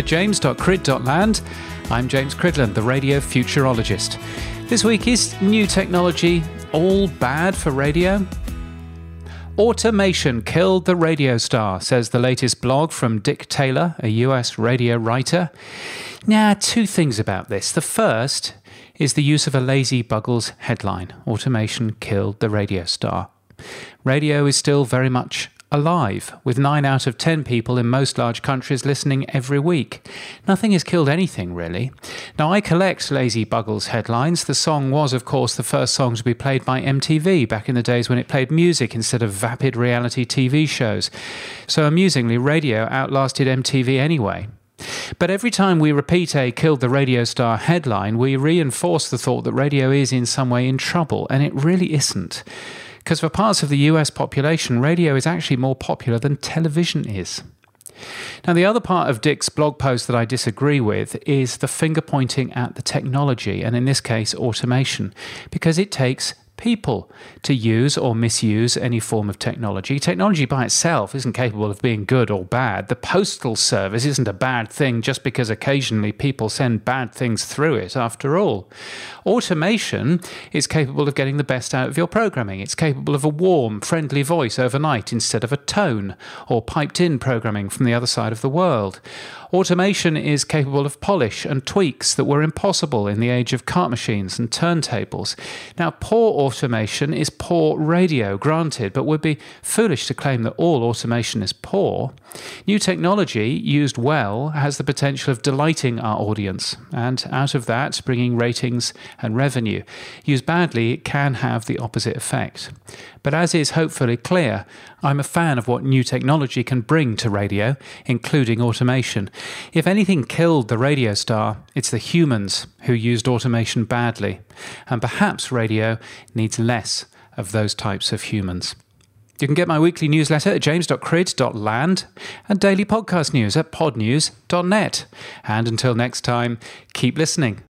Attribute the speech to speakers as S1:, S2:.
S1: at james.crid.land. I'm James Cridland, the radio futurologist. This week is new technology all bad for radio? Automation killed the radio star, says the latest blog from Dick Taylor, a US radio writer. Now, two things about this. The first is the use of a lazy Buggles headline Automation killed the radio star. Radio is still very much alive, with 9 out of 10 people in most large countries listening every week. Nothing has killed anything, really. Now, I collect Lazy Buggles headlines. The song was, of course, the first song to be played by MTV back in the days when it played music instead of vapid reality TV shows. So, amusingly, radio outlasted MTV anyway. But every time we repeat a killed the radio star headline, we reinforce the thought that radio is in some way in trouble, and it really isn't. Because for parts of the US population, radio is actually more popular than television is. Now, the other part of Dick's blog post that I disagree with is the finger pointing at the technology, and in this case, automation, because it takes people to use or misuse any form of technology. Technology by itself isn't capable of being good or bad. The postal service isn't a bad thing just because occasionally people send bad things through it, after all. Automation is capable of getting the best out of your programming. It's capable of a warm, friendly voice overnight instead of a tone or piped in programming from the other side of the world. Automation is capable of polish and tweaks that were impossible in the age of cart machines and turntables. Now, poor automation is poor radio, granted, but would be foolish to claim that all automation is poor. New technology, used well, has the potential of delighting our audience, and out of that, bringing ratings and revenue. Used badly, it can have the opposite effect. But as is hopefully clear, I'm a fan of what new technology can bring to radio, including automation. If anything killed the radio star, it's the humans who used automation badly. And perhaps radio needs less of those types of humans. You can get my weekly newsletter at james.crid.land and daily podcast news at podnews.net. And until next time, keep listening.